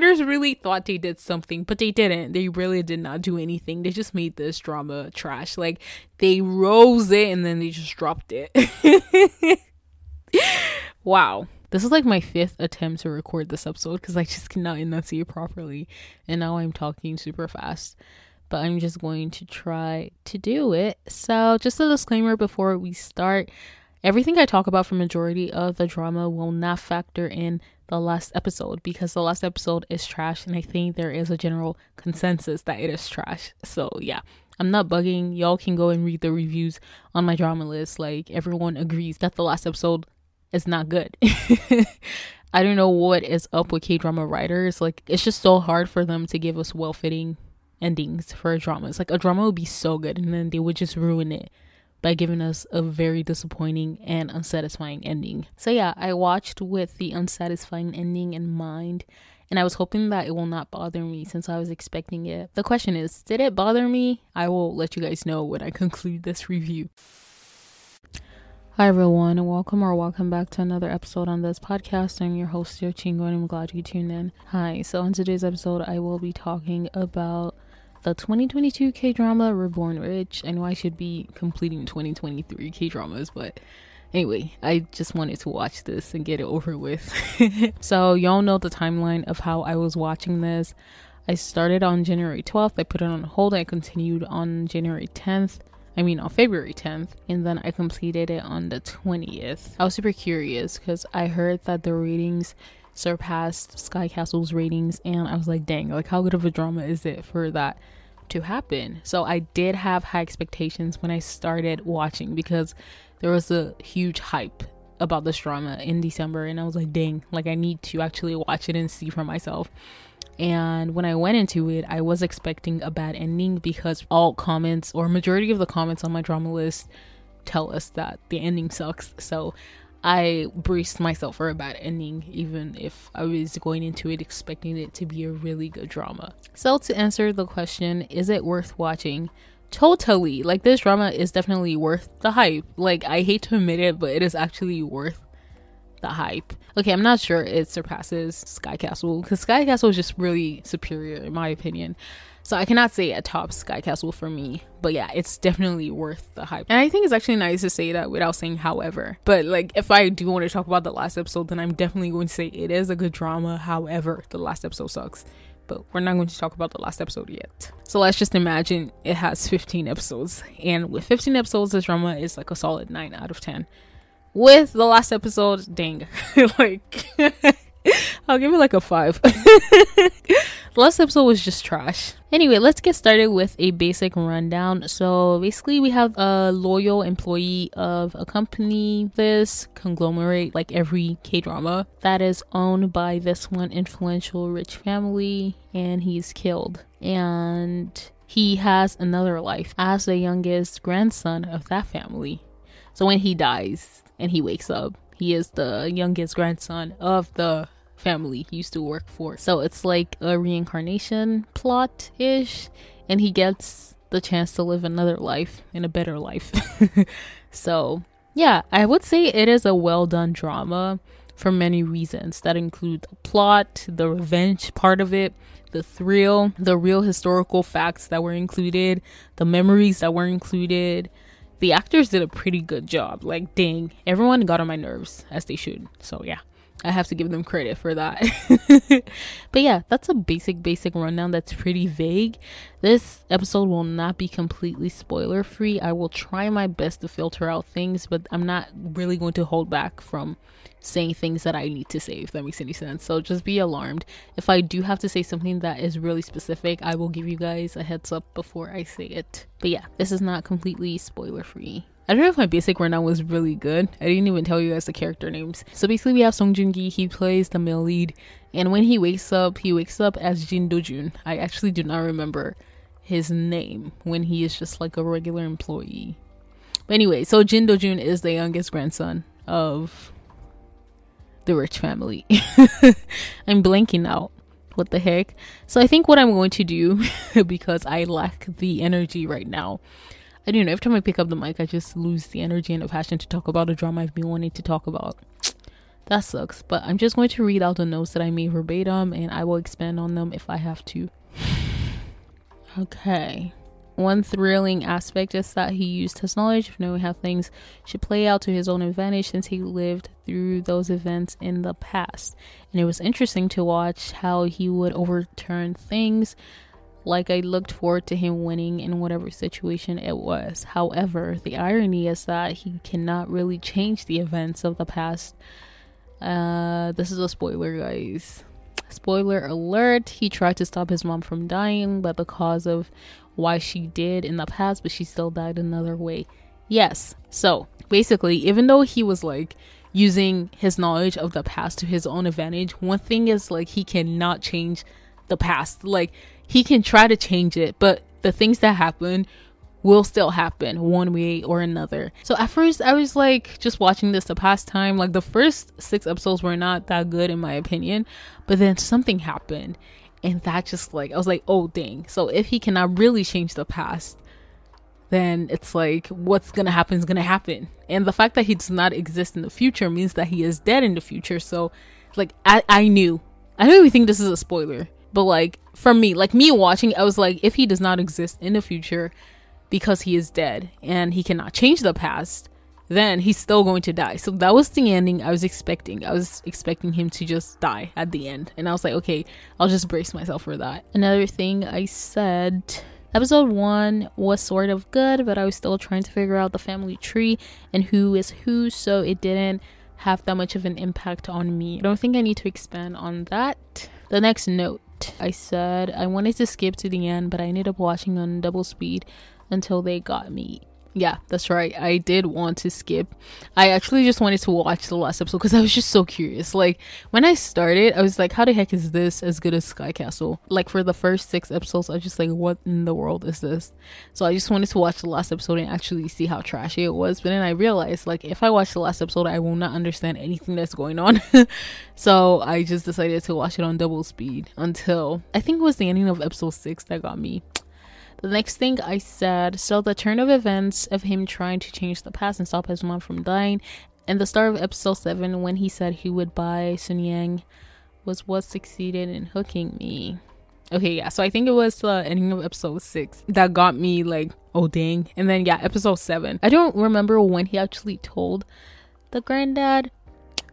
writers really thought they did something, but they didn't. They really did not do anything. They just made this drama trash. Like they rose it and then they just dropped it. wow. This is like my fifth attempt to record this episode because I just cannot enunciate properly. And now I'm talking super fast. But I'm just going to try to do it. So, just a disclaimer before we start everything I talk about for majority of the drama will not factor in the last episode because the last episode is trash and I think there is a general consensus that it is trash. So yeah, I'm not bugging. Y'all can go and read the reviews on MyDramaList. Like everyone agrees that the last episode is not good. I don't know what is up with K drama writers. Like, it's just so hard for them to give us well fitting endings for a drama. It's like a drama would be so good and then they would just ruin it by giving us a very disappointing and unsatisfying ending. So, yeah, I watched with the unsatisfying ending in mind and I was hoping that it will not bother me since I was expecting it. The question is, did it bother me? I will let you guys know when I conclude this review. Hi everyone, and welcome or welcome back to another episode on this podcast. I'm your host, Yo Chingo, and I'm glad you tuned in. Hi, so on today's episode, I will be talking about the 2022 K drama Reborn Rich. I know I should be completing 2023 K dramas, but anyway, I just wanted to watch this and get it over with. so, y'all know the timeline of how I was watching this. I started on January 12th, I put it on hold, I continued on January 10th. I mean, on February 10th, and then I completed it on the 20th. I was super curious because I heard that the ratings surpassed Sky Castle's ratings, and I was like, dang, like, how good of a drama is it for that to happen? So, I did have high expectations when I started watching because there was a huge hype about this drama in December, and I was like, dang, like, I need to actually watch it and see for myself. And when I went into it, I was expecting a bad ending because all comments or majority of the comments on MyDramaList tell us that the ending sucks. So I braced myself for a bad ending, even if I was going into it expecting it to be a really good drama. So, to answer the question, is it worth watching? Totally. Like, this drama is definitely worth the hype. Like, I hate to admit it, but it is actually worth the hype. Okay, I'm not sure it surpasses Sky Castle because Sky Castle is just really superior in my opinion. So I cannot say a top Sky Castle for me, but yeah, it's definitely worth the hype. And I think it's actually nice to say that without saying however. But like if I do want to talk about the last episode, then I'm definitely going to say it is a good drama. However, the last episode sucks. But we're not going to talk about the last episode yet. So let's just imagine it has 15 episodes. And with 15 episodes, this drama is like a solid 9 out of 10 with the last episode, dang, like I'll give it like a five. the last episode was just trash. Anyway, let's get started with a basic rundown. So basically, we have a loyal employee of a company, this conglomerate, like every K drama, that is owned by this one influential rich family, and he's killed. And he has another life as the youngest grandson of that family. So when he dies, and he wakes up. He is the youngest grandson of the family he used to work for. So it's like a reincarnation plot ish, and he gets the chance to live another life in a better life. so, yeah, I would say it is a well done drama for many reasons that include the plot, the revenge part of it, the thrill, the real historical facts that were included, the memories that were included, the actors did a pretty good job. Like, dang, everyone got on my nerves as they should. So, yeah, I have to give them credit for that. but yeah, that's a basic, basic rundown that's pretty vague. This episode will not be completely spoiler free. I will try my best to filter out things, but I'm not really going to hold back from saying things that I need to say, if that makes any sense. So just be alarmed. If I do have to say something that is really specific, I will give you guys a heads up before I say it. But yeah, this is not completely spoiler free. I don't know if my basic rundown was really good. I didn't even tell you guys the character names. So basically, we have Song Joong Ki. He plays the male lead, and when he wakes up, he wakes up as Jin Do Jun. I actually do not remember his name when he is just like a regular employee. But anyway, so Jin Do Jun is the youngest grandson of the rich family. I'm blanking out. What the heck? So I think what I'm going to do because I lack the energy right now. I don't know. Every time I pick up the mic, I just lose the energy and the passion to talk about a drama I've been wanting to talk about. That sucks. But I'm just going to read out the notes that I made verbatim and I will expand on them if I have to. okay. One thrilling aspect is that he used his knowledge of knowing how things should play out to his own advantage since he lived through those events in the past. And it was interesting to watch how he would overturn things. Like I looked forward to him winning in whatever situation it was. However, the irony is that he cannot really change the events of the past. Uh, this is a spoiler, guys. Spoiler alert, he tried to stop his mom from dying, but the cause of why she did in the past, but she still died another way. Yes. So basically, even though he was like using his knowledge of the past to his own advantage, one thing is like he cannot change the past. Like he can try to change it, but the things that happen will still happen one way or another. So at first I was like just watching this the past time. Like the first six episodes were not that good in my opinion, but then something happened and that just like I was like, oh dang. So if he cannot really change the past, then it's like what's gonna happen is gonna happen. And the fact that he does not exist in the future means that he is dead in the future. So like I, I knew. I don't even think this is a spoiler. But like for me, like me watching, I was like, if he does not exist in the future because he is dead and he cannot change the past, then he's still going to die. So that was the ending I was expecting. I was expecting him to just die at the end. And I was like, okay, I'll just brace myself for that. Another thing I said Episode 1 was sort of good, but I was still trying to figure out the family tree and who is who, so it didn't have that much of an impact on me. I don't think I need to expand on that. The next note I said I wanted to skip to the end, but I ended up watching on double speed until they got me. Yeah, that's right. I did want to skip. I actually just wanted to watch the last episode because I was just so curious. Like when I started, I was like, "How the heck is this as good as Sky Castle?" Like for the first six episodes, I was just like, "What in the world is this?" So I just wanted to watch the last episode and actually see how trashy it was. But then I realized, like, if I watch the last episode, I will not understand anything that's going on. so I just decided to watch it on double speed until I think it was the ending of episode six that got me. The next thing I said, so the turn of events of him trying to change the past and stop his mom from dying, and the start of episode 7 when he said he would buy Sun Yang was what succeeded in hooking me. Okay, yeah, so I think it was the ending of episode 6 that got me like, oh dang. And then, yeah, episode 7. I don't remember when he actually told the granddad,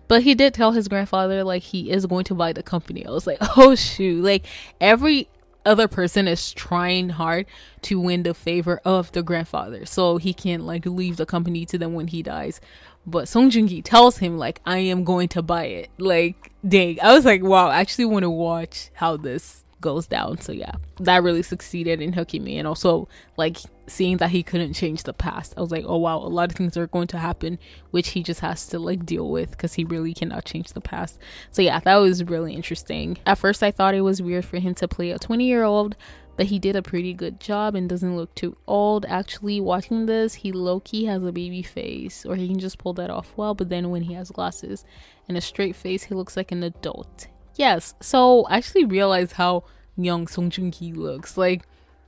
but he did tell his grandfather like he is going to buy the company. I was like, oh shoot, like every other person is trying hard to win the favor of the grandfather so he can like leave the company to them when he dies but song joong-ki tells him like i am going to buy it like dang i was like wow i actually want to watch how this goes down. So yeah, that really succeeded in hooking me. And also like seeing that he couldn't change the past. I was like, oh wow, a lot of things are going to happen which he just has to like deal with because he really cannot change the past. So yeah, that was really interesting. At first I thought it was weird for him to play a 20 year old. But he did a pretty good job and doesn't look too old. Actually, watching this, he low key has a baby face, or he can just pull that off well. But then when he has glasses and a straight face, he looks like an adult Yes, so I actually realized how young Song Joong Ki looks. Like,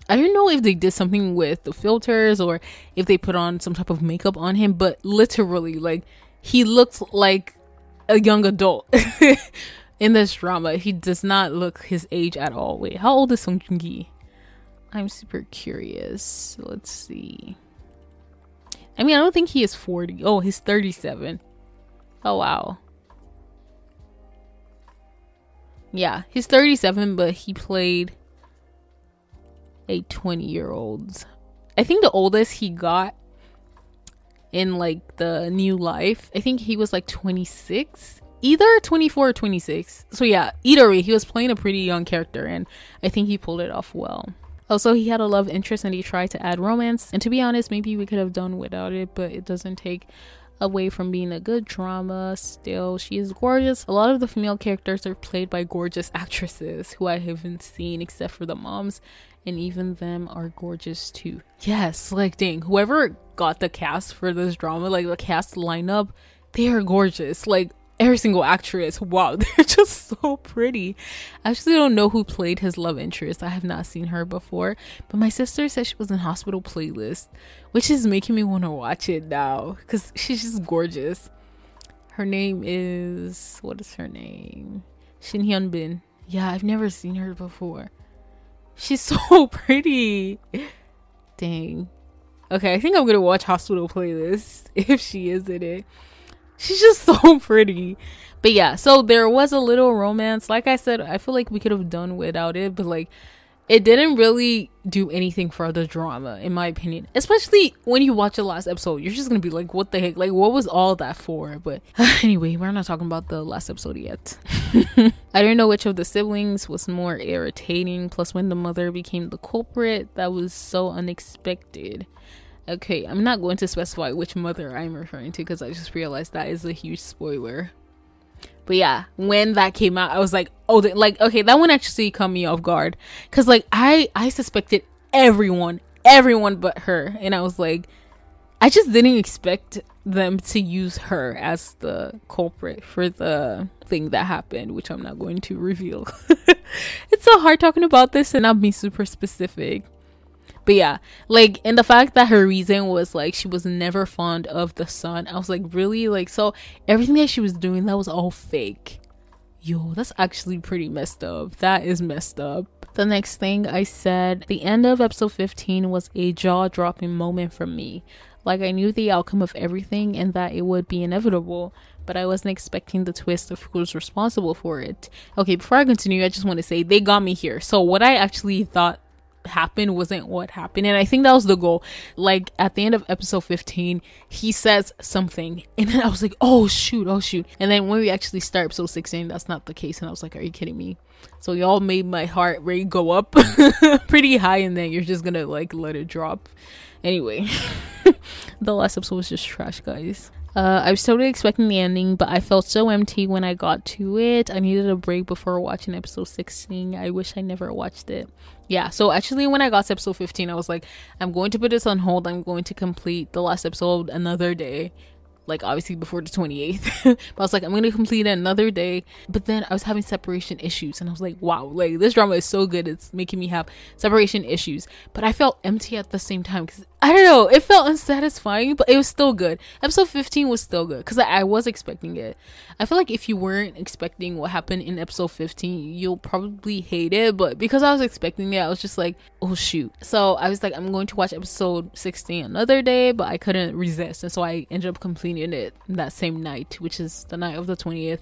I don't know if they did something with the filters or if they put on some type of makeup on him, but literally, like, he looks like a young adult in this drama. He does not look his age at all. Wait, how old is Song Joong Ki? I'm super curious. Let's see. I mean, I don't think he is 40. Oh, he's 37. Oh, wow. Yeah, he's 37, but he played a 20 year old's. I think the oldest he got in like the new life, I think he was like 26, either 24 or 26. So yeah, either way, he was playing a pretty young character, and I think he pulled it off well. Also, he had a love interest and he tried to add romance. And to be honest, maybe we could have done without it, but it doesn't take away from being a good drama. Still, she is gorgeous. A lot of the female characters are played by gorgeous actresses who I haven't seen except for the moms, and even them are gorgeous too. Yes, like dang, whoever got the cast for this drama, like the cast lineup, they are gorgeous. Like every single actress. Wow, they're just so pretty. I actually don't know who played his love interest. I have not seen her before, but my sister said she was in Hospital Playlist, which is making me want to watch it now because she's just gorgeous. Her name is what is her name? Shin Hyun Bin. Yeah, I've never seen her before. She's so pretty. Dang. Okay, I think I'm gonna watch Hospital Playlist if she is in it. She's just so pretty. But yeah, so there was a little romance. Like I said, I feel like we could have done without it, but like it didn't really do anything for the drama, in my opinion. Especially when you watch the last episode, you're just gonna be like, what the heck? Like, what was all that for? But anyway, we're not talking about the last episode yet. I don't know which of the siblings was more irritating. Plus, when the mother became the culprit, that was so unexpected. Okay, I'm not going to specify which mother I'm referring to because I just realized that is a huge spoiler. But yeah, when that came out, I was like, oh, like okay, that one actually caught me off guard because like I I suspected everyone, everyone but her, and I was like, I just didn't expect them to use her as the culprit for the thing that happened, which I'm not going to reveal. it's so hard talking about this and not being super specific. But yeah, like, and the fact that her reason was like she was never fond of the son, I was like, really? Like, so everything that she was doing, that was all fake. Yo, that's actually pretty messed up. That is messed up. The next thing I said, the end of episode 15 was a jaw dropping moment for me. Like, I knew the outcome of everything and that it would be inevitable, but I wasn't expecting the twist of who was responsible for it. Okay, before I continue, I just want to say they got me here. So, what I actually thought happened wasn't what happened. And i think that was the goal. Like at the end of episode 15 he says something and then i was like oh shoot oh shoot. And then when we actually start episode 16 that's not the case. And i was like are you kidding me so y'all made my heart rate go up pretty high and then you're just gonna like let it drop. Anyway the last episode was just trash guys. Uh, I was totally expecting the ending, but I felt so empty when I got to it. I needed a break before watching episode 16. I wish I never watched it. Yeah so actually when i got to episode 15 i was like i'm going to put this on hold. I'm going to complete the last episode another day like obviously before the 28th but i was like i'm gonna complete another day. But then i was having separation issues and i was like wow like this drama is so good it's making me have separation issues. But i felt empty at the same time because i don't know it felt unsatisfying but it was still good episode 15 was still good because I, I was expecting it i feel like if you weren't expecting what happened in episode 15 you'll probably hate it but because i was expecting it i was just like oh shoot so i was like i'm going to watch episode 16 another day but i couldn't resist and so i ended up completing it that same night, which is the night of the 20th.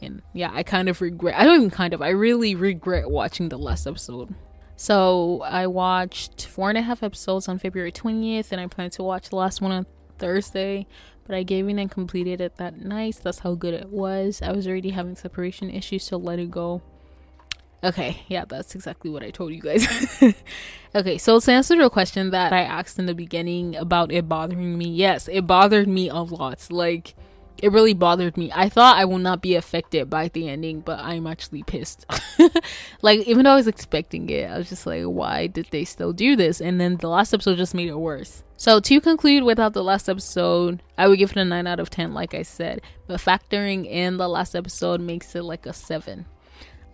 And yeah, I kind of regret, I don't even kind of, I really regret watching the last episode. So I watched four and a half episodes on February 20th, and I plan to watch the last one on Thursday. But I gave in and completed it that night. That's how good it was. I was already having separation issues, so let it go. Okay, yeah, that's exactly what I told you guys. okay, so to answer the question that I asked in the beginning about it bothering me, yes, it bothered me a lot. Like, it really bothered me. I thought I will not be affected by the ending, but I'm actually pissed. like, even though I was expecting it, I was just like, why did they still do this? And then the last episode just made it worse. So, to conclude without the last episode, I would give it a 9 out of 10, like I said. But factoring in the last episode makes it like a 7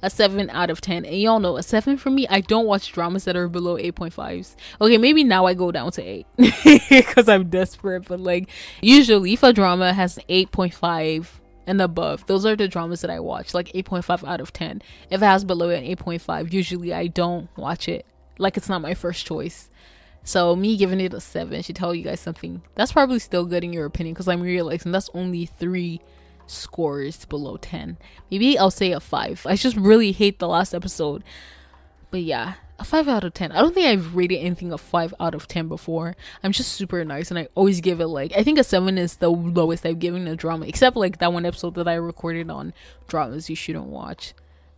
a 7 out of 10. And y'all know a 7 for me, I don't watch dramas that are below 8.5s. Okay, maybe now I go down to 8 because I'm desperate, but like usually if a drama has 8.5 and above, those are the dramas that I watch, like 8.5 out of 10. If it has below an 8.5, usually I don't watch it. Like it's not my first choice. So me giving it a 7 should tell you guys something. That's probably still good in your opinion because I'm realizing that's only 3 scores below 10. Maybe I'll say a 5. I just really hate the last episode. But yeah, a 5 out of 10. I don't think I've rated anything a 5 out of 10 before. I'm just super nice and I always give it like I think a 7 is the lowest I've given a drama except like that one episode that I recorded on dramas you shouldn't watch.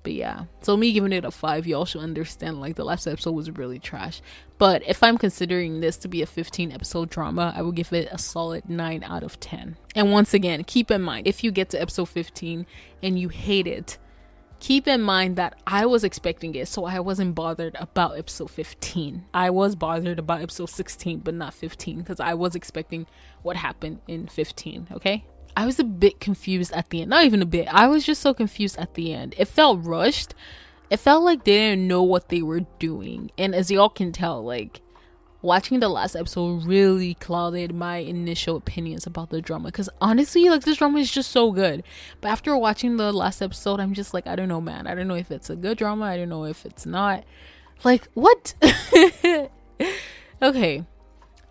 But yeah, so me giving it a five, you all should understand like the last episode was really trash. But if I'm considering this to be a 15 episode drama, I would give it a solid 9 out of 10. And once again, keep in mind if you get to episode 15 and you hate it, keep in mind that I was expecting it, so I wasn't bothered about episode 15. I was bothered about episode 16, but not 15 because I was expecting what happened in 15, okay? I was a bit confused at the end. Not even a bit. I was just so confused at the end. It felt rushed. It felt like they didn't know what they were doing. And as y'all can tell, like watching the last episode really clouded my initial opinions about the drama because honestly like this drama is just so good but after watching the last episode i'm just like i don't know man i don't know if it's a good drama i don't know if it's not like what okay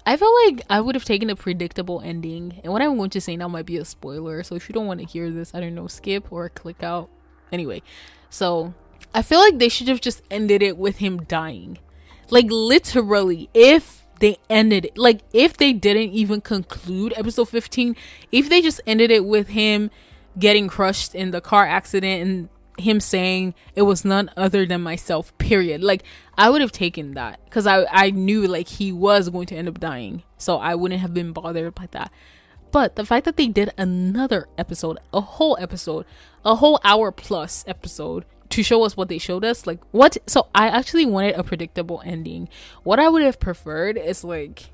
I felt like I would have taken a predictable ending, and what I'm going to say now might be a spoiler. So if you don't want to hear this, I don't know, skip or click out. Anyway, so I feel like they should have just ended it with him dying. Like literally, if they ended it, like if they didn't even conclude episode 15, if they just ended it with him getting crushed in the car accident and him saying it was none other than myself period. Like i would have taken that because i i knew like he was going to end up dying so i wouldn't have been bothered by that. But the fact that they did another episode a whole episode a whole hour plus episode to show us what they showed us like what? So i actually wanted a predictable ending. What i would have preferred is like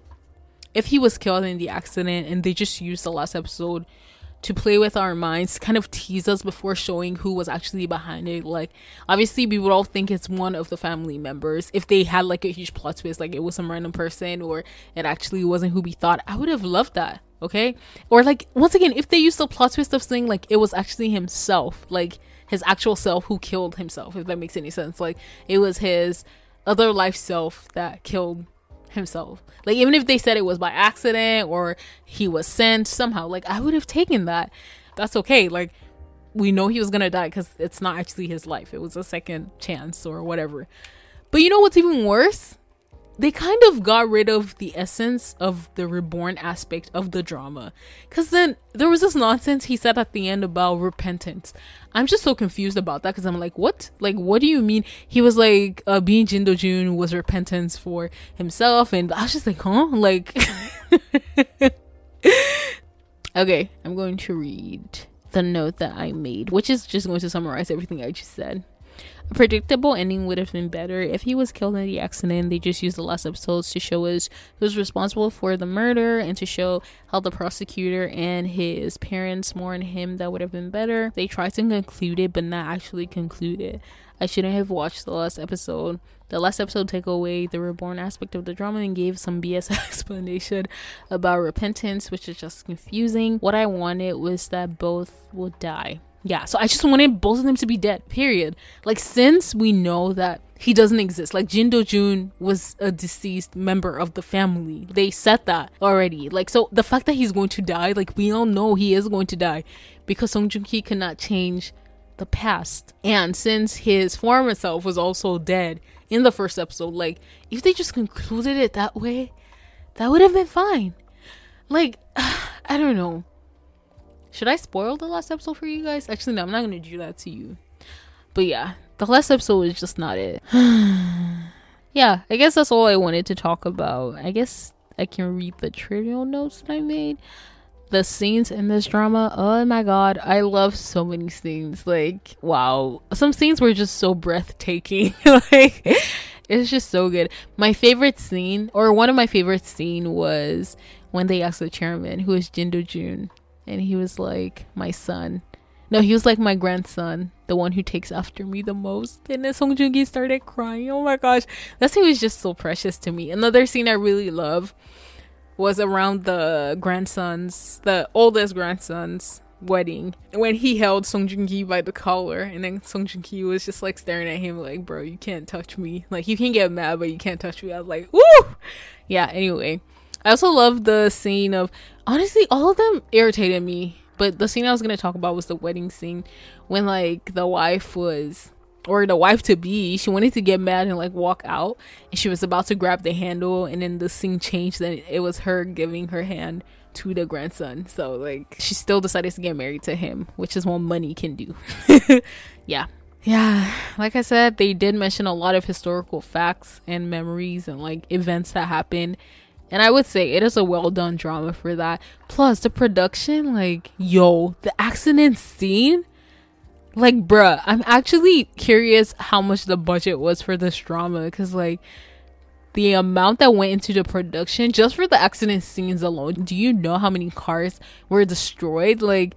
if he was killed in the accident and they just used the last episode to play with our minds, kind of tease us before showing who was actually behind it. Like, obviously, we would all think it's one of the family members. If they had like a huge plot twist, like it was some random person or it actually wasn't who we thought, I would have loved that. Okay. Or like, once again, if they used the plot twist of saying like it was actually himself, like his actual self who killed himself, if that makes any sense. Like, it was his other life self that killed himself. Like even if they said it was by accident or he was sent somehow, like I would have taken that. That's okay. Like we know he was gonna die because it's not actually his life. It was a second chance or whatever. But you know what's even worse? They kind of got rid of the essence of the reborn aspect of the drama. Because then there was this nonsense he said at the end about repentance. I'm just so confused about that because I'm like, what? Like, what do you mean? He was like, uh, being Jin Do Jun was repentance for himself. And I was just like, huh? Like, okay, I'm going to read the note that I made, which is just going to summarize everything I just said. A predictable ending would have been better if he was killed in the accident. They just used the last episodes to show us who's responsible for the murder and to show how the prosecutor and his parents mourn him. That would have been better. They tried to conclude it, but not actually conclude it. I shouldn't have watched the last episode. The last episode took away the reborn aspect of the drama and gave some BS explanation about repentance, which is just confusing. What I wanted was that both would die yeah, so I just wanted both of them to be dead, period. Like, since we know that he doesn't exist, like Jin Do Jun was a deceased member of the family, they said that already. Like, so the fact that he's going to die, like, we all know he is going to die because Song Joong Ki cannot change the past. And since his former self was also dead in the first episode, like, if they just concluded it that way, that would have been fine. Like, I don't know. Should I spoil the last episode for you guys? Actually, no, I'm not gonna do that to you. But yeah, the last episode was just not it. yeah, I guess that's all I wanted to talk about. I guess I can read the trivial notes that I made. The scenes in this drama, oh my god, I love so many scenes. Like, wow. Some scenes were just so breathtaking. like, it's just so good. My favorite scene, or one of my favorite scene was when they asked the chairman, who is Jin Do Jun, and he was like my son. No, he was like my grandson, the one who takes after me the most. And then Song Joong Ki started crying. Oh my gosh, that scene was just so precious to me. Another scene I really love was around the grandson's, the oldest grandson's wedding when he held Song Joong Ki by the collar, and then Song Joong Ki was just like staring at him like, "Bro, you can't touch me. Like you can get mad, but you can't touch me." I was like, "Woo!" Yeah. Anyway, I also love the scene of honestly all of them irritated me. But the scene I was gonna talk about was the wedding scene when like the wife was or the wife to be, she wanted to get mad and like walk out and she was about to grab the handle and then the scene changed and it was her giving her hand to the grandson. So like she still decided to get married to him, which is what money can do. yeah. Yeah, like I said, they did mention a lot of historical facts and memories and like events that happened and I would say it is a well done drama for that. Plus, the production, like, yo, the accident scene, like, bruh, I'm actually curious how much the budget was for this drama because, like, the amount that went into the production just for the accident scenes alone. Do you know how many cars were destroyed? Like,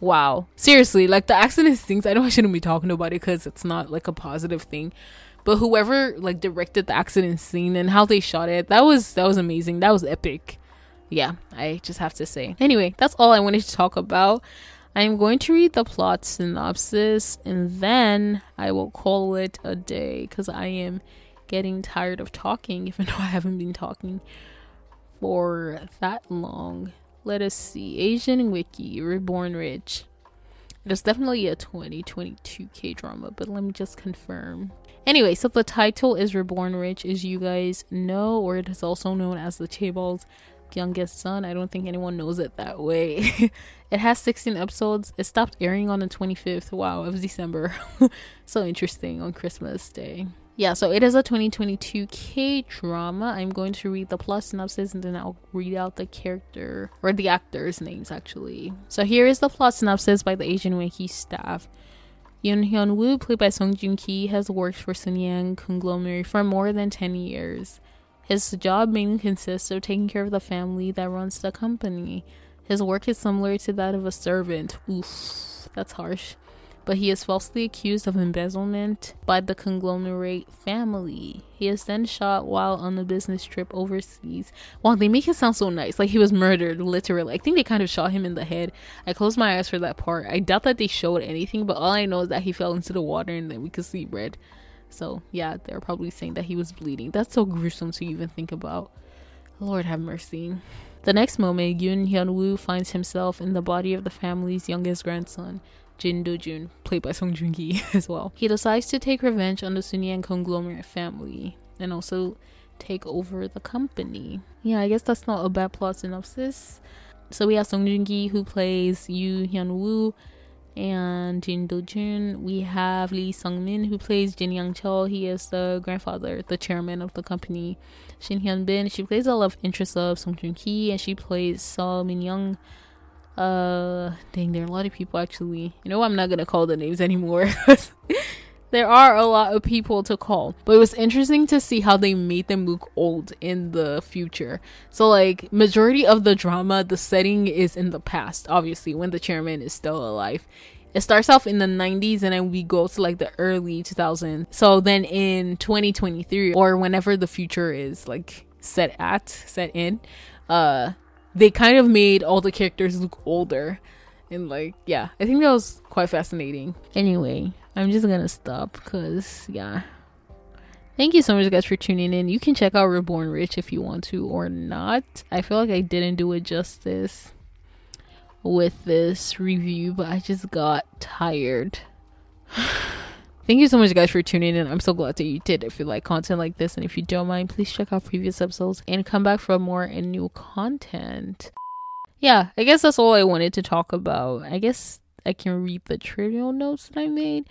wow. Seriously, like the accident scenes, I know I shouldn't be talking about it because it's not like a positive thing. But whoever like directed the accident scene and how they shot it, that was that was amazing. That was epic. Yeah, I just have to say. Anyway, that's all I wanted to talk about. I'm going to read the plot synopsis and then I will call it a day because I am getting tired of talking, even though I haven't been talking for that long. Let us see. Asian Wiki, Reborn Rich. It is definitely a 2022 K drama, but let me just confirm. Anyway, so the title is Reborn Rich, as you guys know, or it is also known as the Chaebol's youngest son. I don't think anyone knows it that way. it has 16 episodes. It stopped airing on the 25th, wow, of December. so interesting on Christmas Day yeah, so it is a 2022 K drama. I'm going to read the plot synopsis and then I'll read out the character or the actors' names actually. So here is the plot synopsis by the Asian Wiki staff. Yoon Hyun Woo, played by Song Joong Ki, has worked for Sunyang conglomerate for more than 10 years. His job mainly consists of taking care of the family that runs the company. His work is similar to that of a servant. Oof, that's harsh but he is falsely accused of embezzlement by the conglomerate family. He is then shot while on a business trip overseas. Wow, they make it sound so nice. Like he was murdered, literally. I think they kind of shot him in the head. I closed my eyes for that part. I doubt that they showed anything, but all I know is that he fell into the water and then we could see red. So, yeah, they're probably saying that he was bleeding. That's so gruesome to even think about. Lord have mercy. The next moment, Yun Hyun Woo finds himself in the body of the family's youngest grandson. Jin Do-jun, played by Song Joong-ki as well. He decides to take revenge on the Sunyang conglomerate family and also take over the company. Yeah, I guess that's not a bad plot synopsis. So we have Song Joong-ki who plays Yoo Hyun-woo and Jin Do-jun. We have Lee Sung-min who plays Jin Young-chul. He is the grandfather, the chairman of the company. Shin Hyun-bin, she plays the love interest of Song Joong-ki and she plays Seo Min-young uh, dang, there are a lot of people actually. You know, I'm not gonna call the names anymore. there are a lot of people to call, but it was interesting to see how they made them look old in the future. So, like, majority of the drama, the setting is in the past, obviously, when the chairman is still alive. It starts off in the 90s and then we go to like the early 2000s. So then in 2023 or whenever the future is like set at, set in, uh they kind of made all the characters look older. And like yeah i think that was quite fascinating. Anyway i'm just gonna stop because yeah. Thank you so much guys for tuning in. You can check out reborn rich if you want to or not. I feel like i didn't do it justice with this review but i just got tired Thank you so much, guys, for tuning in. I'm so glad that you did. If you like content like this, and if you don't mind, please check out previous episodes and come back for more and new content. Yeah, I guess that's all I wanted to talk about. I guess I can read the trivial notes that I made.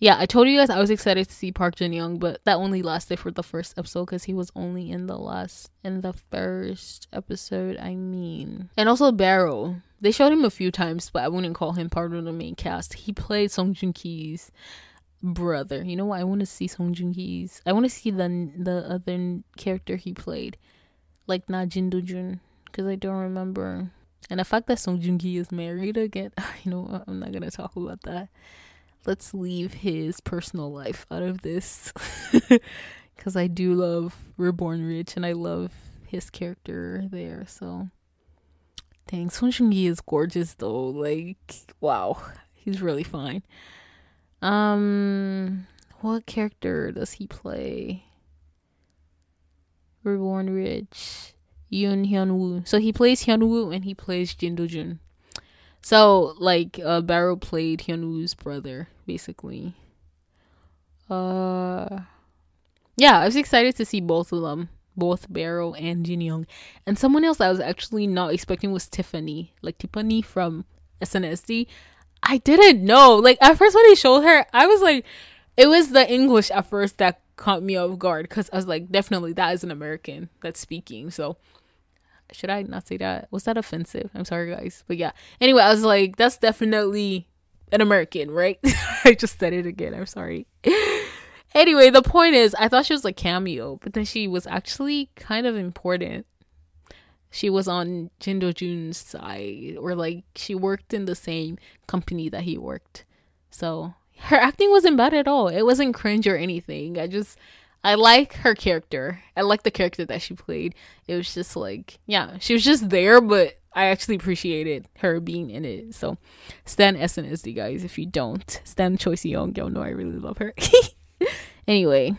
Yeah, I told you guys I was excited to see Park Jin Young, but that only lasted for the first episode because he was only in the last in the first episode. I mean, and also Baro. They showed him a few times, but I wouldn't call him part of the main cast. He played Song Joong Ki's brother. You know what? I want to see Song Joong Ki's. I want to see the the other character he played, like Na Jin Do Jun, because I don't remember. And the fact that Song Joong Ki is married again, you know, I'm not gonna talk about that. Let's leave his personal life out of this, because I do love Reborn Rich and I love his character there. So, thanks. Song Joong is gorgeous though. Like, wow, he's really fine. Um, what character does he play? Reborn Rich, Yoon Hyun Woo. So he plays Hyun Woo and he plays Jin Do Jun. So like, uh, Baro played Hyun Woo's brother, basically. Uh, yeah, I was excited to see both of them, both Baro and Jin Young, and someone else I was actually not expecting was Tiffany, like Tiffany from SNSD. I didn't know. Like at first when they showed her, I was like, it was the English at first that caught me off guard because I was like, definitely that is an American that's speaking. So should I not say that? Was that offensive? I'm sorry, guys. But yeah. Anyway, I was like, that's definitely an American, right? I just said it again. I'm sorry. anyway, the point is, I thought she was a cameo, but then she was actually kind of important. She was on Jin Do Jun's side, or like she worked in the same company that he worked. So her acting wasn't bad at all. It wasn't cringe or anything. I just I like her character. I like the character that she played. It was just like, yeah, she was just there, but I actually appreciated her being in it. So, Stan SNSD, guys. If you don't, Stan Choi Young, y'all know I really love her. anyway,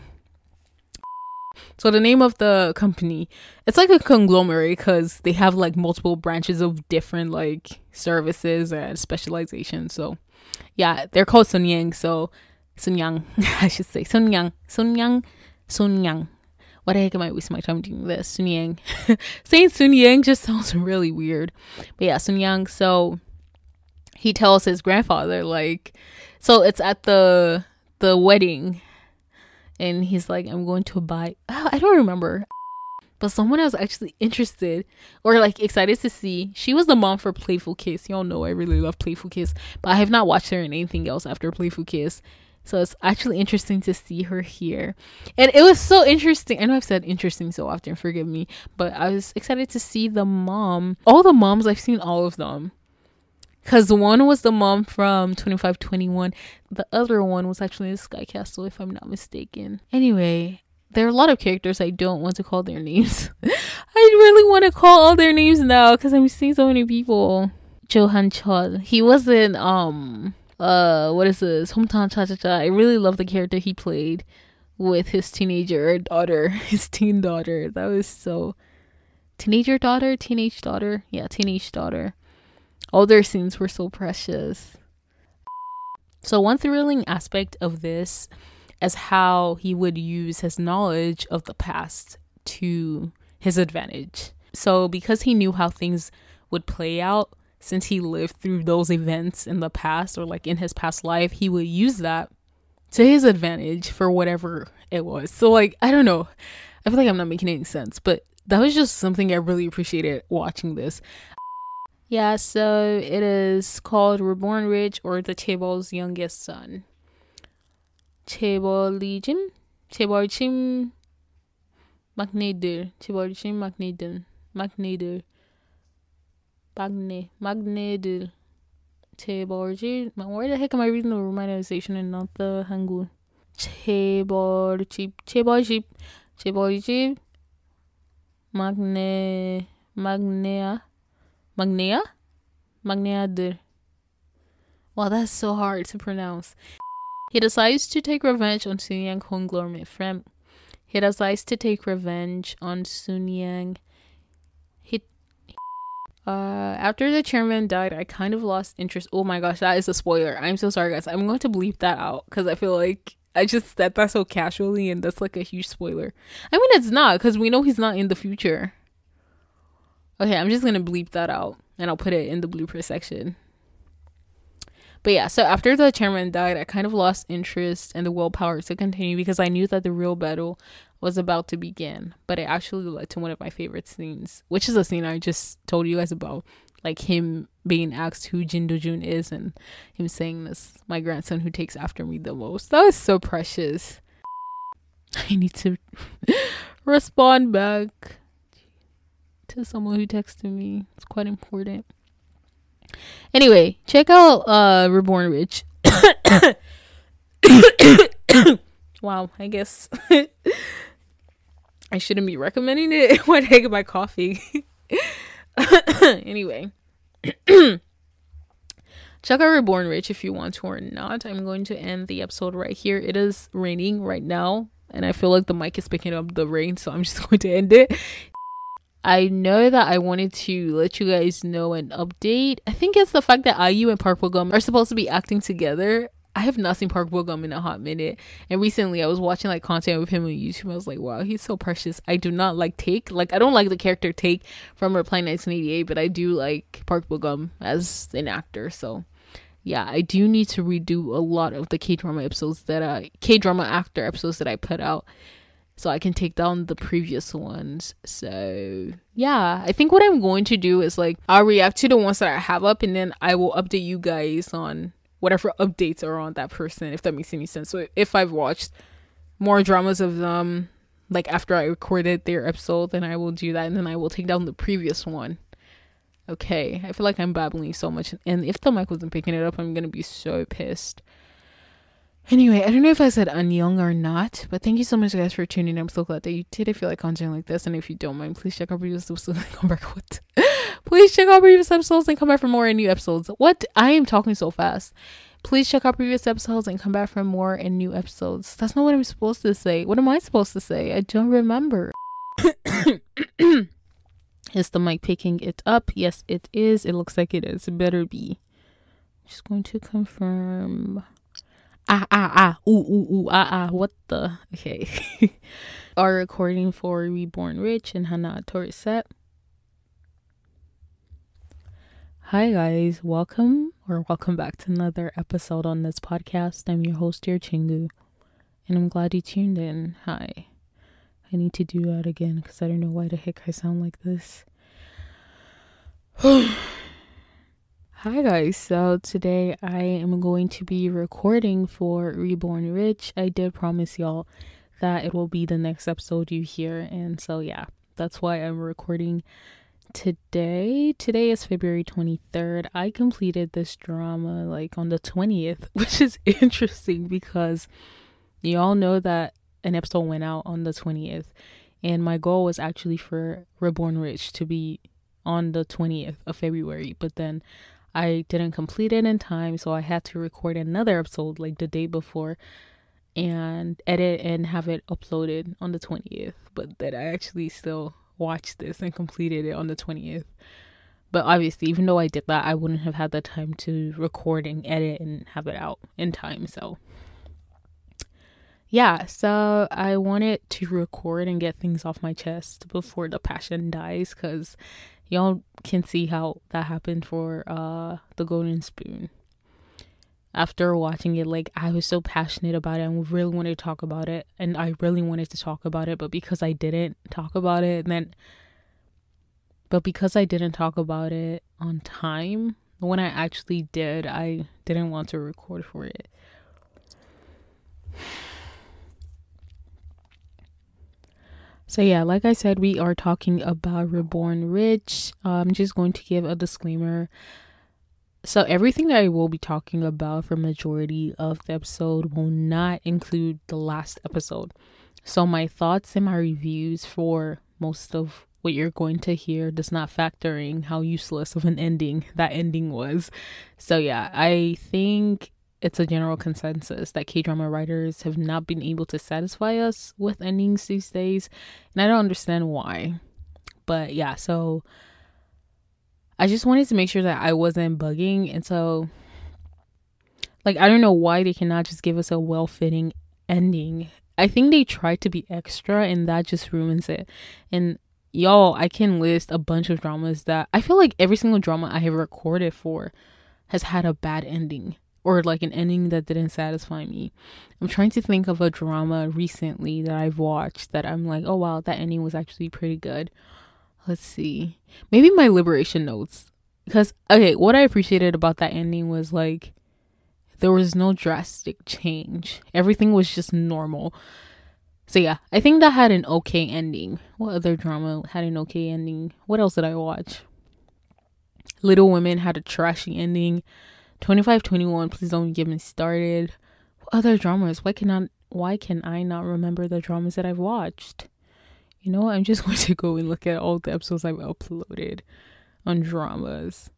so the name of the company, it's like a conglomerate because they have like multiple branches of different like services and specialization. So, yeah, they're called Sun Yang. So, Sun Yang, I should say Sun Yang, Sun Yang, Sun Yang why the heck am I wasting my time doing this? Sun Yang. Saying Sun Yang just sounds really weird. But yeah, Sun Yang. So he tells his grandfather, like, so it's at the the wedding, and he's like, I'm going to buy. Oh, I don't remember. But someone I was actually interested or like excited to see. She was the mom for Playful Kiss. Y'all know I really love Playful Kiss, but I have not watched her in anything else after Playful Kiss. So it's actually interesting to see her here. And it was so interesting. I know I've said interesting so often, forgive me, but I was excited to see the mom. All the moms, I've seen all of them. Because one was the mom from 2521. The other one was actually in Sky Castle, if I'm not mistaken. Anyway, there are a lot of characters I don't want to call their names. I really want to call all their names now because I'm seeing so many people. Jo Han Chul. He was in um uh what is this hometown cha cha cha i really love the character he played with his teenager daughter his teen daughter that was so teenager daughter teenage daughter yeah teenage daughter all their scenes were so precious so one thrilling aspect of this is how he would use his knowledge of the past to his advantage so because he knew how things would play out since he lived through those events in the past or like in his past life, he would use that to his advantage for whatever it was. So like I don't know. I feel like I'm not making any sense, but that was just something I really appreciated watching this. Yeah, so it is called Reborn Rich or the Chaebol's youngest son. Chaebol Legion? Chaebol Chim Magnader. Chaebol Chim Magnader. Magnader. Magne Magnedil Cheborji. Where the heck am I reading the romanization and not the Hangul? Cheborji Cheborji Cheborji Magne Magnea Magnea Magneadir. Wow, that's so hard to pronounce. He decides to take revenge on Sun Yang conglomerate friend. He decides to take revenge on Sun Yang uh, after the chairman died, I kind of lost interest. Oh my gosh, that is a spoiler. I'm so sorry, guys. I'm going to bleep that out because I feel like I just said that so casually, and that's like a huge spoiler. I mean, it's not because we know he's not in the future. Okay, I'm just gonna bleep that out, and I'll put it in the blooper section. But yeah, so after the chairman died, I kind of lost interest and the willpower to continue because I knew that the real battle was about to begin. But it actually led to one of my favorite scenes, which is a scene I just told you guys about. Like him being asked who Jin Do Jun is and him saying this, my grandson who takes after me the most. That was so precious. I need to respond back to someone who texted me. It's quite important. Anyway, check out uh Reborn Rich. wow, I guess I shouldn't be recommending it. What heck am my coffee. anyway. Check out Reborn Rich if you want to or not. I'm going to end the episode right here. It is raining right now, and I feel like the mic is picking up the rain, so I'm just going to end it. I know that I wanted to let you guys know an update. I think it's the fact that IU and Park Bo-gum are supposed to be acting together. I have not seen Park Bo-gum in a hot minute. And recently I was watching like content with him on YouTube. I was like, wow, he's so precious. I do not like Taek. Like I don't like the character Taek from Reply 1988, but I do like Park Bo-gum as an actor. So yeah, I do need to redo a lot of the K drama episodes that I K drama actor episodes that I put out so I can take down the previous ones. So, yeah, I think what I'm going to do is like I'll react to the ones that I have up and then I will update you guys on whatever updates are on that person if that makes any sense. So, if I've watched more dramas of them like after I recorded their episode, then I will do that and then I will take down the previous one. Okay, I feel like I'm babbling so much, and if the mic wasn't picking it up, I'm gonna be so pissed. Anyway, I don't know if I said young or not, but thank you so much, guys, for tuning in. I'm so glad that you did. If you like content like this, and if you don't mind, please check out previous episodes and come back. What? please check out previous episodes and come back for more and new episodes. What? I am talking so fast. Please check out previous episodes and come back for more and new episodes. That's not what I'm supposed to say. What am I supposed to say? I don't remember. Is the mic picking it up? Yes, it is. It looks like it is. It better be. Just going to confirm. Ah, ah, ah. Ooh, ooh, ooh, ah, ah. What the? Okay. Our recording for Reborn Rich and Hannah Torreset. Hi, guys. Welcome or welcome back to another episode on this podcast. I'm your host, dear Chingu, and I'm glad you tuned in. Hi. I need to do that again because I don't know why the heck I sound like this. Hi guys, so today I am going to be recording for Reborn Rich. I did promise y'all that it will be the next episode you hear, and so yeah, that's why I'm recording today. Today is February 23rd. I completed this drama like on the 20th, which is interesting because y'all know that an episode went out on the 20th and my goal was actually for reborn rich to be on the 20th of february but then i didn't complete it in time so i had to record another episode like the day before and edit and have it uploaded on the 20th but that i actually still watched this and completed it on the 20th but obviously even though i did that i wouldn't have had the time to record and edit and have it out in time so. Yeah, so I wanted to record and get things off my chest before the passion dies because y'all can see how that happened for uh the golden spoon. After watching it like i was so passionate about it and really wanted to talk about it and i really wanted to talk about it but because i didn't talk about it and then but because i didn't talk about it on time when i actually did i didn't want to record for it So, yeah, like I said, we are talking about Reborn Rich. I'm just going to give a disclaimer. So, everything that I will be talking about for majority of the episode will not include the last episode. So, my thoughts and my reviews for most of what you're going to hear does not factor in how useless of an ending that ending was. So, yeah, I think it's a general consensus that K drama writers have not been able to satisfy us with endings these days, and I don't understand why. But yeah, so I just wanted to make sure that I wasn't bugging, and so like I don't know why they cannot just give us a well fitting ending. I think they tried to be extra, and that just ruins it. And y'all, I can list a bunch of dramas that I feel like every single drama I have recorded for has had a bad ending or like an ending that didn't satisfy me. I'm trying to think of a drama recently that I've watched that I'm like, oh wow, that ending was actually pretty good. Let's see. Maybe my liberation notes. Because, okay, what I appreciated about that ending was like, there was no drastic change. Everything was just normal. So, yeah, I think that had an okay ending. What other drama had an okay ending? What else did I watch? Little Women had a trashy ending. 2521, please don't get me started. What other dramas? Why cannot why can I not remember the dramas that I've watched? You know, I'm just going to go and look at all the episodes I've uploaded on dramas.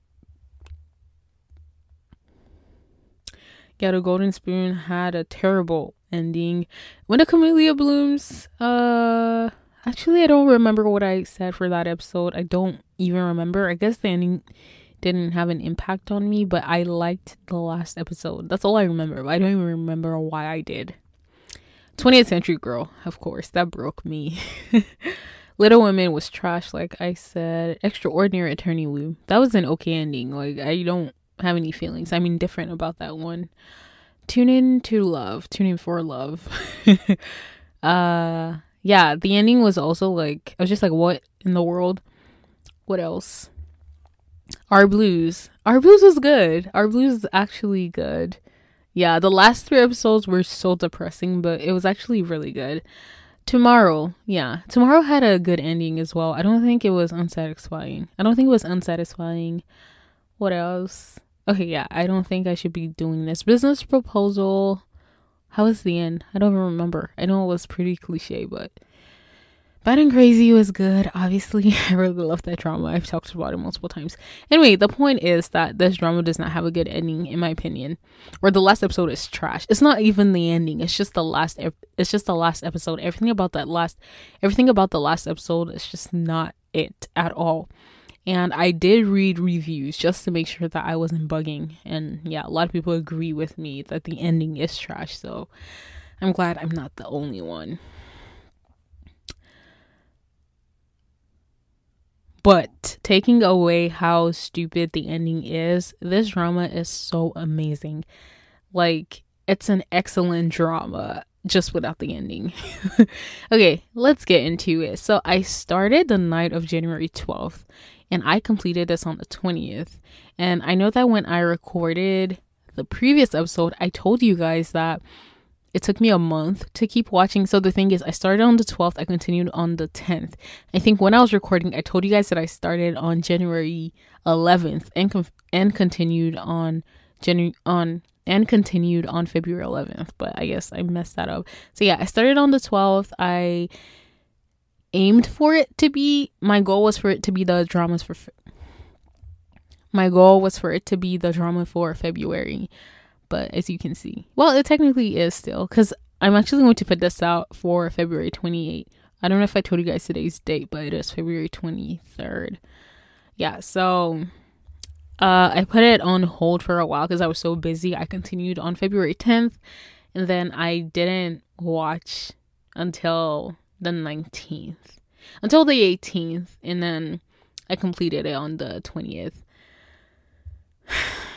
Yeah, the Golden Spoon had a terrible ending. When the Camellia Blooms, uh actually I don't remember what I said for that episode. I don't even remember. I guess the ending didn't have an impact on me, but I liked the last episode. That's all I remember. I don't even remember why I did. 20th Century Girl, of course, that broke me. Little Women was trash, like I said. Extraordinary Attorney Woo, that was an okay ending. Like, I don't have any feelings. I'm indifferent about that one. Tune in to love, tune in for love. uh, yeah, the ending was also like, I was just like, what in the world? What else? Our Blues. Our Blues was good. Our Blues is actually good. Yeah, the last three episodes were so depressing, but it was actually really good. Tomorrow, yeah. Tomorrow had a good ending as well. I don't think it was unsatisfying. I don't think it was unsatisfying. What else? Okay, yeah. I don't think I should be doing this. Business proposal. How was the end? I don't even remember. I know it was pretty cliche, but Bad and Crazy was good. Obviously, I really love that drama. I've talked about it multiple times. Anyway, the point is that this drama does not have a good ending, in my opinion. Or the last episode is trash. It's not even the ending. It's just the last. It's just the last episode. Everything about that last, everything about the last episode is just not it at all. And I did read reviews just to make sure that I wasn't bugging. And yeah, a lot of people agree with me that the ending is trash. So I'm glad I'm not the only one. But taking away how stupid the ending is, this drama is so amazing. Like, it's an excellent drama just without the ending. okay, let's get into it. So, I started the night of January 12th and I completed this on the 20th. And I know that when I recorded the previous episode, I told you guys that it took me a month to keep watching. So the thing is, I started on the 12th, I continued on the 10th. I think when I was recording, I told you guys that I started on January 11th and com- and continued on January on and continued on February 11th, but I guess I messed that up. So yeah, I started on the 12th. I aimed for it to be my goal was for it to be the dramas for my goal was for it to be the drama for February but as you can see, well, it technically is still because I'm actually going to put this out for February 28. I don't know if I told you guys today's date, but it is February 23rd. Yeah, so uh, I put it on hold for a while because I was so busy. I continued on February 10th, and then I didn't watch until the 19th, until the 18th, and then I completed it on the 20th.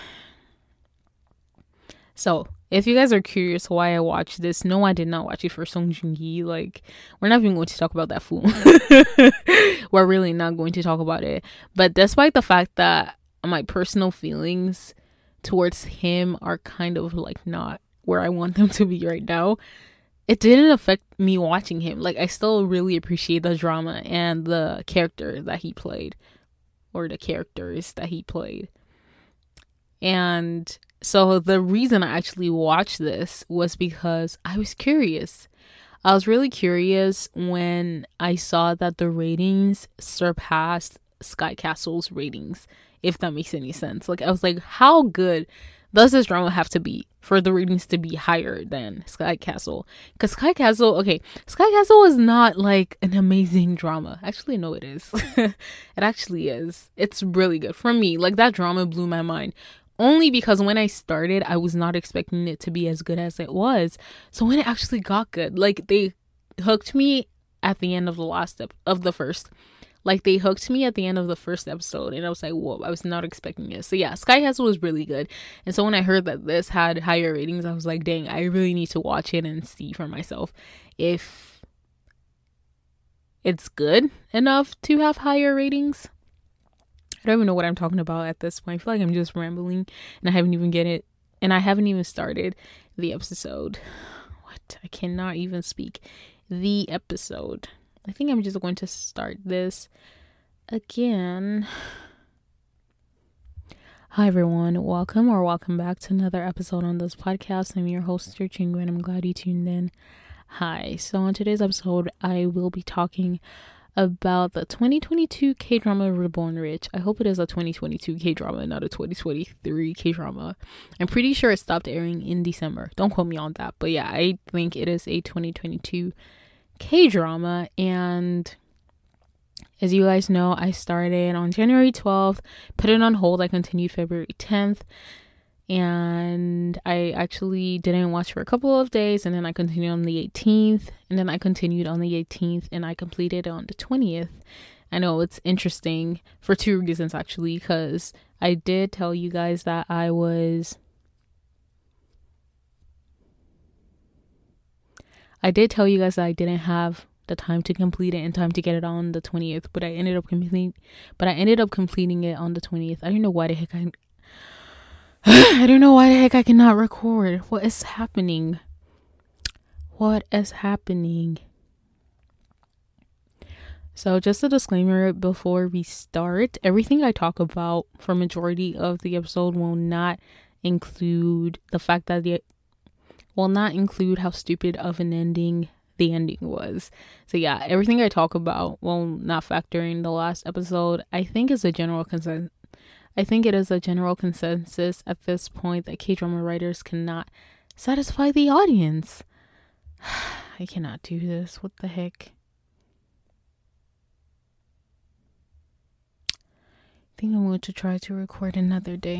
So, if you guys are curious why I watched this, no, I did not watch it for Song Joong Ki. Like, we're not even going to talk about that fool. we're really not going to talk about it. But despite the fact that my personal feelings towards him are kind of like not where I want them to be right now, it didn't affect me watching him. Like, I still really appreciate the drama and the character that he played, or the characters that he played. And so the reason I actually watched this was because I was curious. I was really curious when I saw that the ratings surpassed Sky Castle's ratings, if that makes any sense. Like I was like, how good does this drama have to be for the ratings to be higher than Sky Castle? Because Sky Castle, okay, Sky Castle is not like an amazing drama. Actually, no, it is. it actually is. It's really good for me. Like that drama blew my mind only because when I started, I was not expecting it to be as good as it was. So when it actually got good, like they hooked me at the end of the last step of the first. Like they hooked me at the end of the first episode, and I was like, "Whoa!" I was not expecting it. So yeah, Sky Castle was really good, and so when I heard that this had higher ratings, I was like, "Dang, I really need to watch it and see for myself if it's good enough to have higher ratings." I don't even know what I'm talking about at this point. I feel like I'm just rambling and I haven't even get it and I haven't even started the episode. What? I cannot even speak. The episode. I think I'm just going to start this again. Hi everyone, welcome or welcome back to another episode on this podcast. I'm your host, Chingu, and I'm glad you tuned in. Hi, so on today's episode, I will be talking about the 2022 K drama Reborn Rich. I hope it is a 2022 K drama, not a 2023 K drama. I'm pretty sure it stopped airing in December. Don't quote me on that, but yeah, I think it is a 2022 K drama. And as you guys know, I started on January 12th, put it on hold. I continued February 10th and I actually didn't watch for a couple of days and then I continued on the 18th and then I continued on the 18th and I completed it on the 20th. I know it's interesting for two reasons actually because I did tell you guys that I was I did tell you guys that I didn't have the time to complete it and time to get it on the 20th, but I ended up completing but I ended up completing it on the 20th. I don't know why the heck I I don't know why the heck I cannot record. What is happening? What is happening? So, just a disclaimer before we start everything I talk about for majority of the episode will not include the fact that the will not include how stupid of an ending the ending was. So yeah, everything I talk about will not factor in the last episode. I think is a general consensus. I think it is a general consensus at this point that K drama writers cannot satisfy the audience. I cannot do this. What the heck? I think I'm going to try to record another day.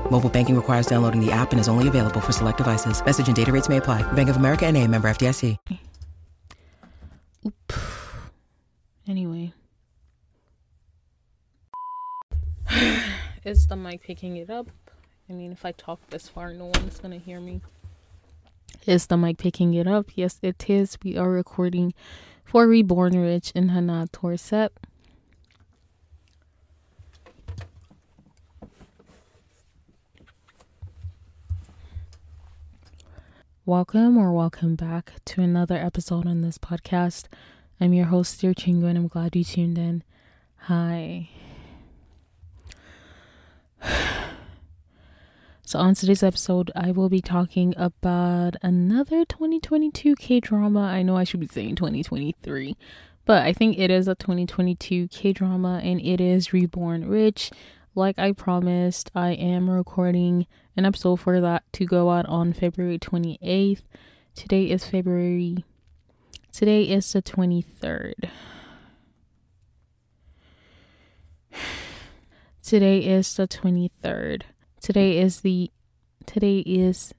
Mobile banking requires downloading the app and is only available for select devices. Message and data rates may apply. Bank of America and a member FDIC. Oop. Anyway. Is the mic picking it up? I mean, if I talk this far, no one's going to hear me. Is the mic picking it up? Yes, it is. We are recording for Reborn Rich in Hana Torset. Welcome or welcome back to another episode on this podcast. I'm your host, Dear Chingu, and I'm glad you tuned in. Hi. So, on today's episode, I will be talking about another 2022 K drama. I know I should be saying 2023, but I think it is a 2022 K drama and it is Reborn Rich. Like I promised, I am recording an episode for that to go out on February 28th. Today is February. Today is the 23rd. Today is the 23rd. Today is the today is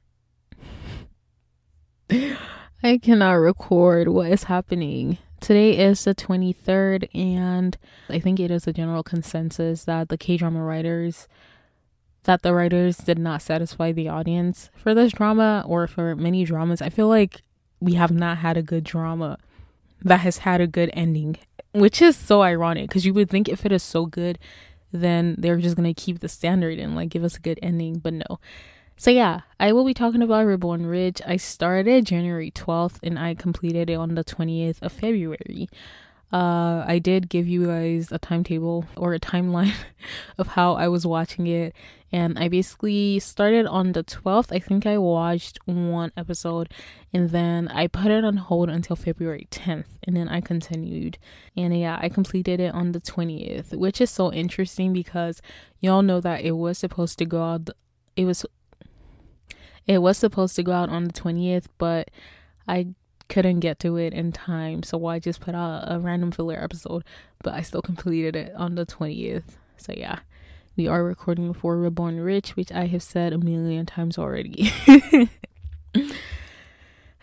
I cannot record what is happening. Today is the 23rd and I think it is a general consensus that the K-drama writers that the writers did not satisfy the audience for this drama or for many dramas. I feel like we have not had a good drama that has had a good ending, which is so ironic because you would think if it is so good then they're just gonna keep the standard and like give us a good ending, but no. So yeah, I will be talking about Reborn Rich. I started January 12th and I completed it on the 20th of February. Uh, I did give you guys a timetable or a timeline of how I was watching it, and I basically started on the 12th. I think I watched one episode, and then I put it on hold until February 10th, and then I continued. And yeah, I completed it on the 20th, which is so interesting because y'all know that it was supposed to go out. It was it was supposed to go out on the 20th, but I couldn't get to it in time, so I just put out a random filler episode, but I still completed it on the 20th. So yeah, we are recording for Reborn Rich, which I have said a million times already.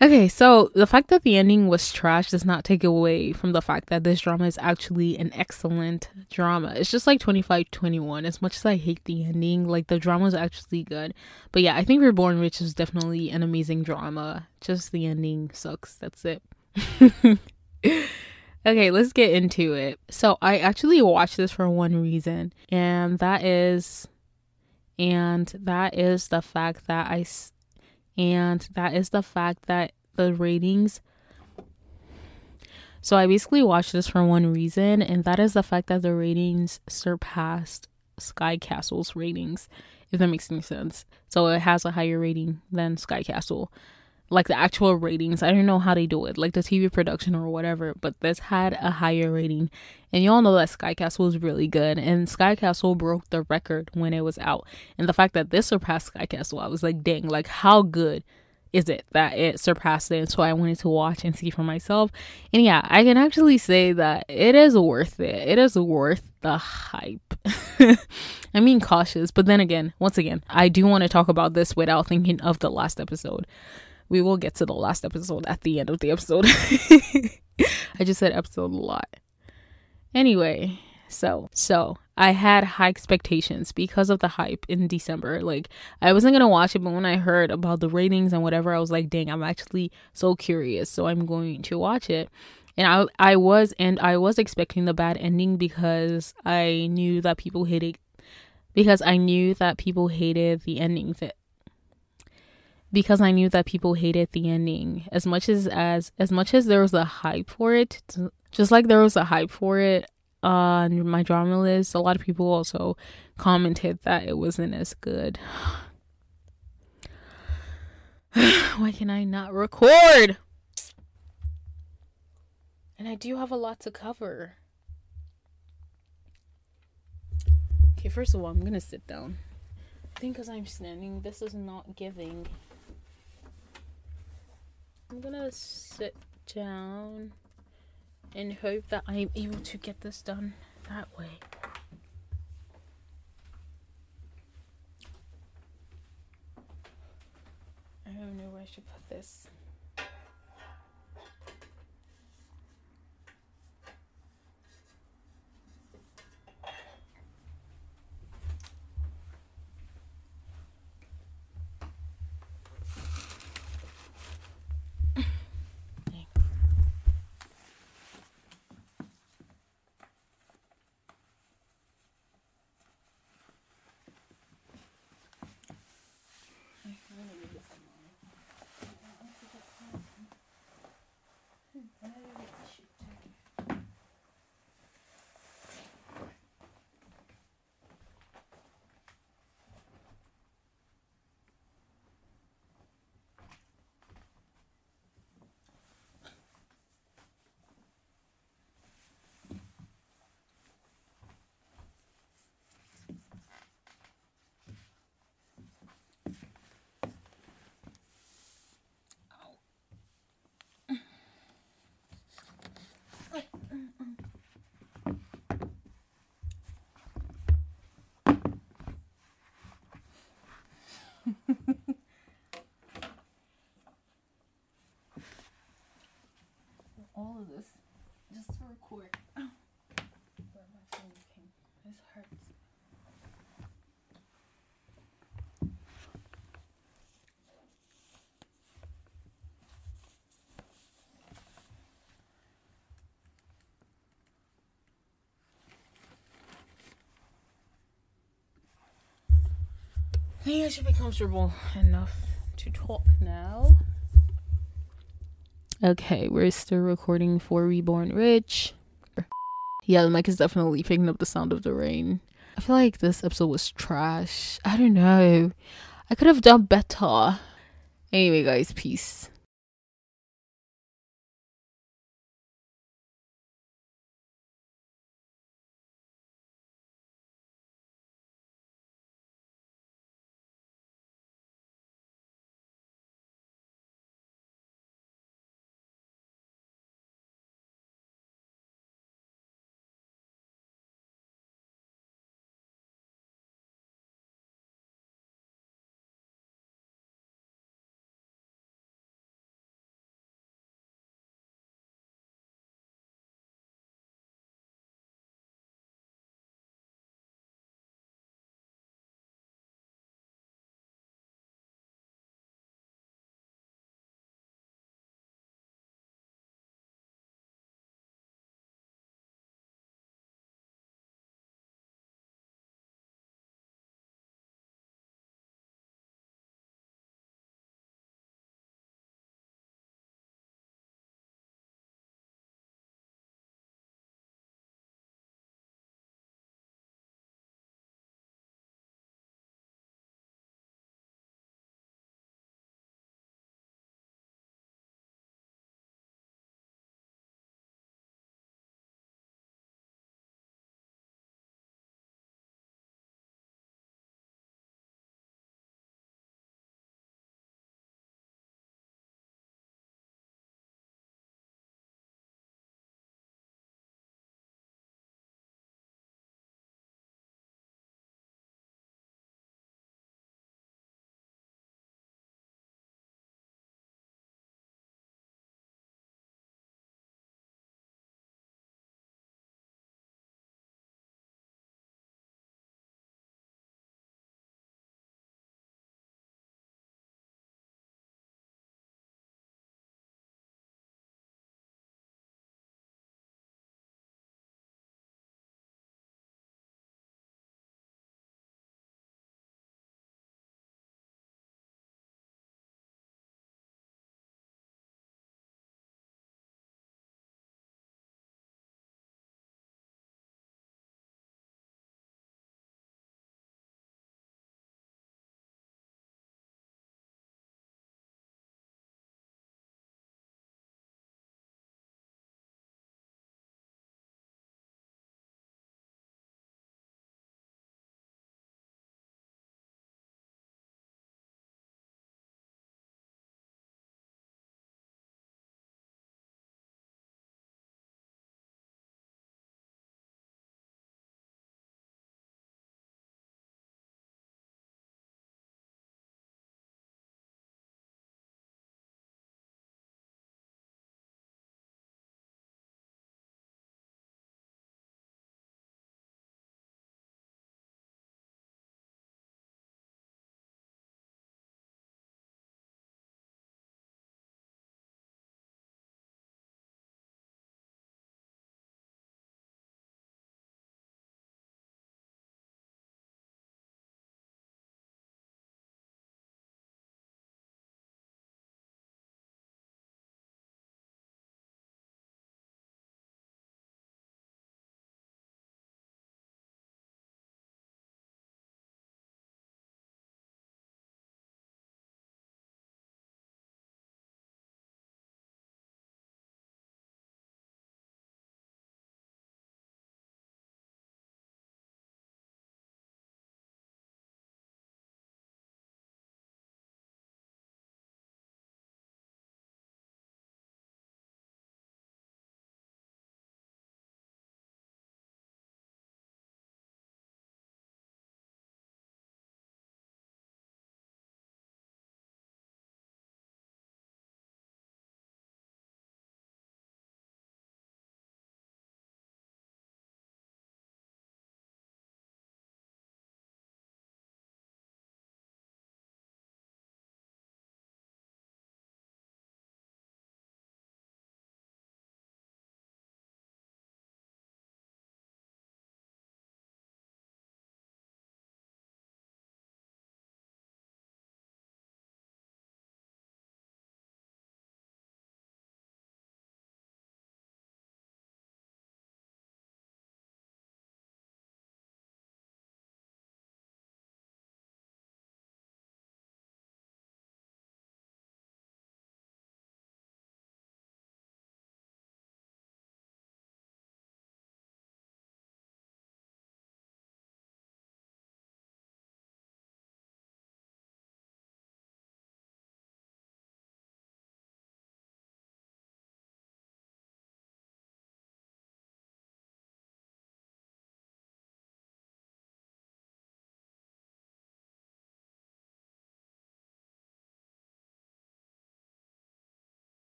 Okay, so the fact that the ending was trash does not take away from the fact that this drama is actually an excellent drama. It's just like 2521. As much as I hate the ending, like the drama is actually good. But yeah, I think Reborn Rich is definitely an amazing drama. Just the ending sucks. That's it. okay, let's get into it. So I actually watched this for one reason, and that is and that is the fact that I and that is the fact that the ratings so I basically watched this for one reason, and that is the fact that the ratings surpassed Sky Castle's ratings, if that makes any sense. So it has a higher rating than Sky Castle. Like the actual ratings. I don't know how they do it, like the TV production or whatever, but this had a higher rating. And you all know that Sky Castle was really good, and Sky Castle broke the record when it was out. And the fact that this surpassed Sky Castle, I was like, dang, like how good is it that it surpassed it? So I wanted to watch and see for myself. And yeah, I can actually say that it is worth it. It is worth the hype. I mean, cautious, but then again, once again, I do want to talk about this without thinking of the last episode we will get to the last episode at the end of the episode. I just said episode a lot. Anyway, so so I had high expectations because of the hype in December. Like I wasn't gonna watch it, but when I heard about the ratings and whatever, I was like, dang, I'm actually so curious. So I'm going to watch it. And I I was and I was expecting the bad ending because I knew that people hated because I knew that people hated the ending that because I knew that people hated the ending. As much as as as much as there was a hype for it just like there was a hype for it on MyDramaList a lot of people also commented that it wasn't as good. Why can I not record? And I do have a lot to cover. Okay first of all I'm gonna sit down. I think because I'm standing this is not giving I'm gonna sit down and hope that I'm able to get this done that way. I don't know where I should put this. All of this just to record. Oh. Where my phone came. This hurts. Think I should be comfortable enough to talk now. Okay, we're still recording for Reborn Rich. Yeah, the mic is definitely picking up the sound of the rain. I feel like this episode was trash. I don't know. I could have done better. Anyway, guys, peace.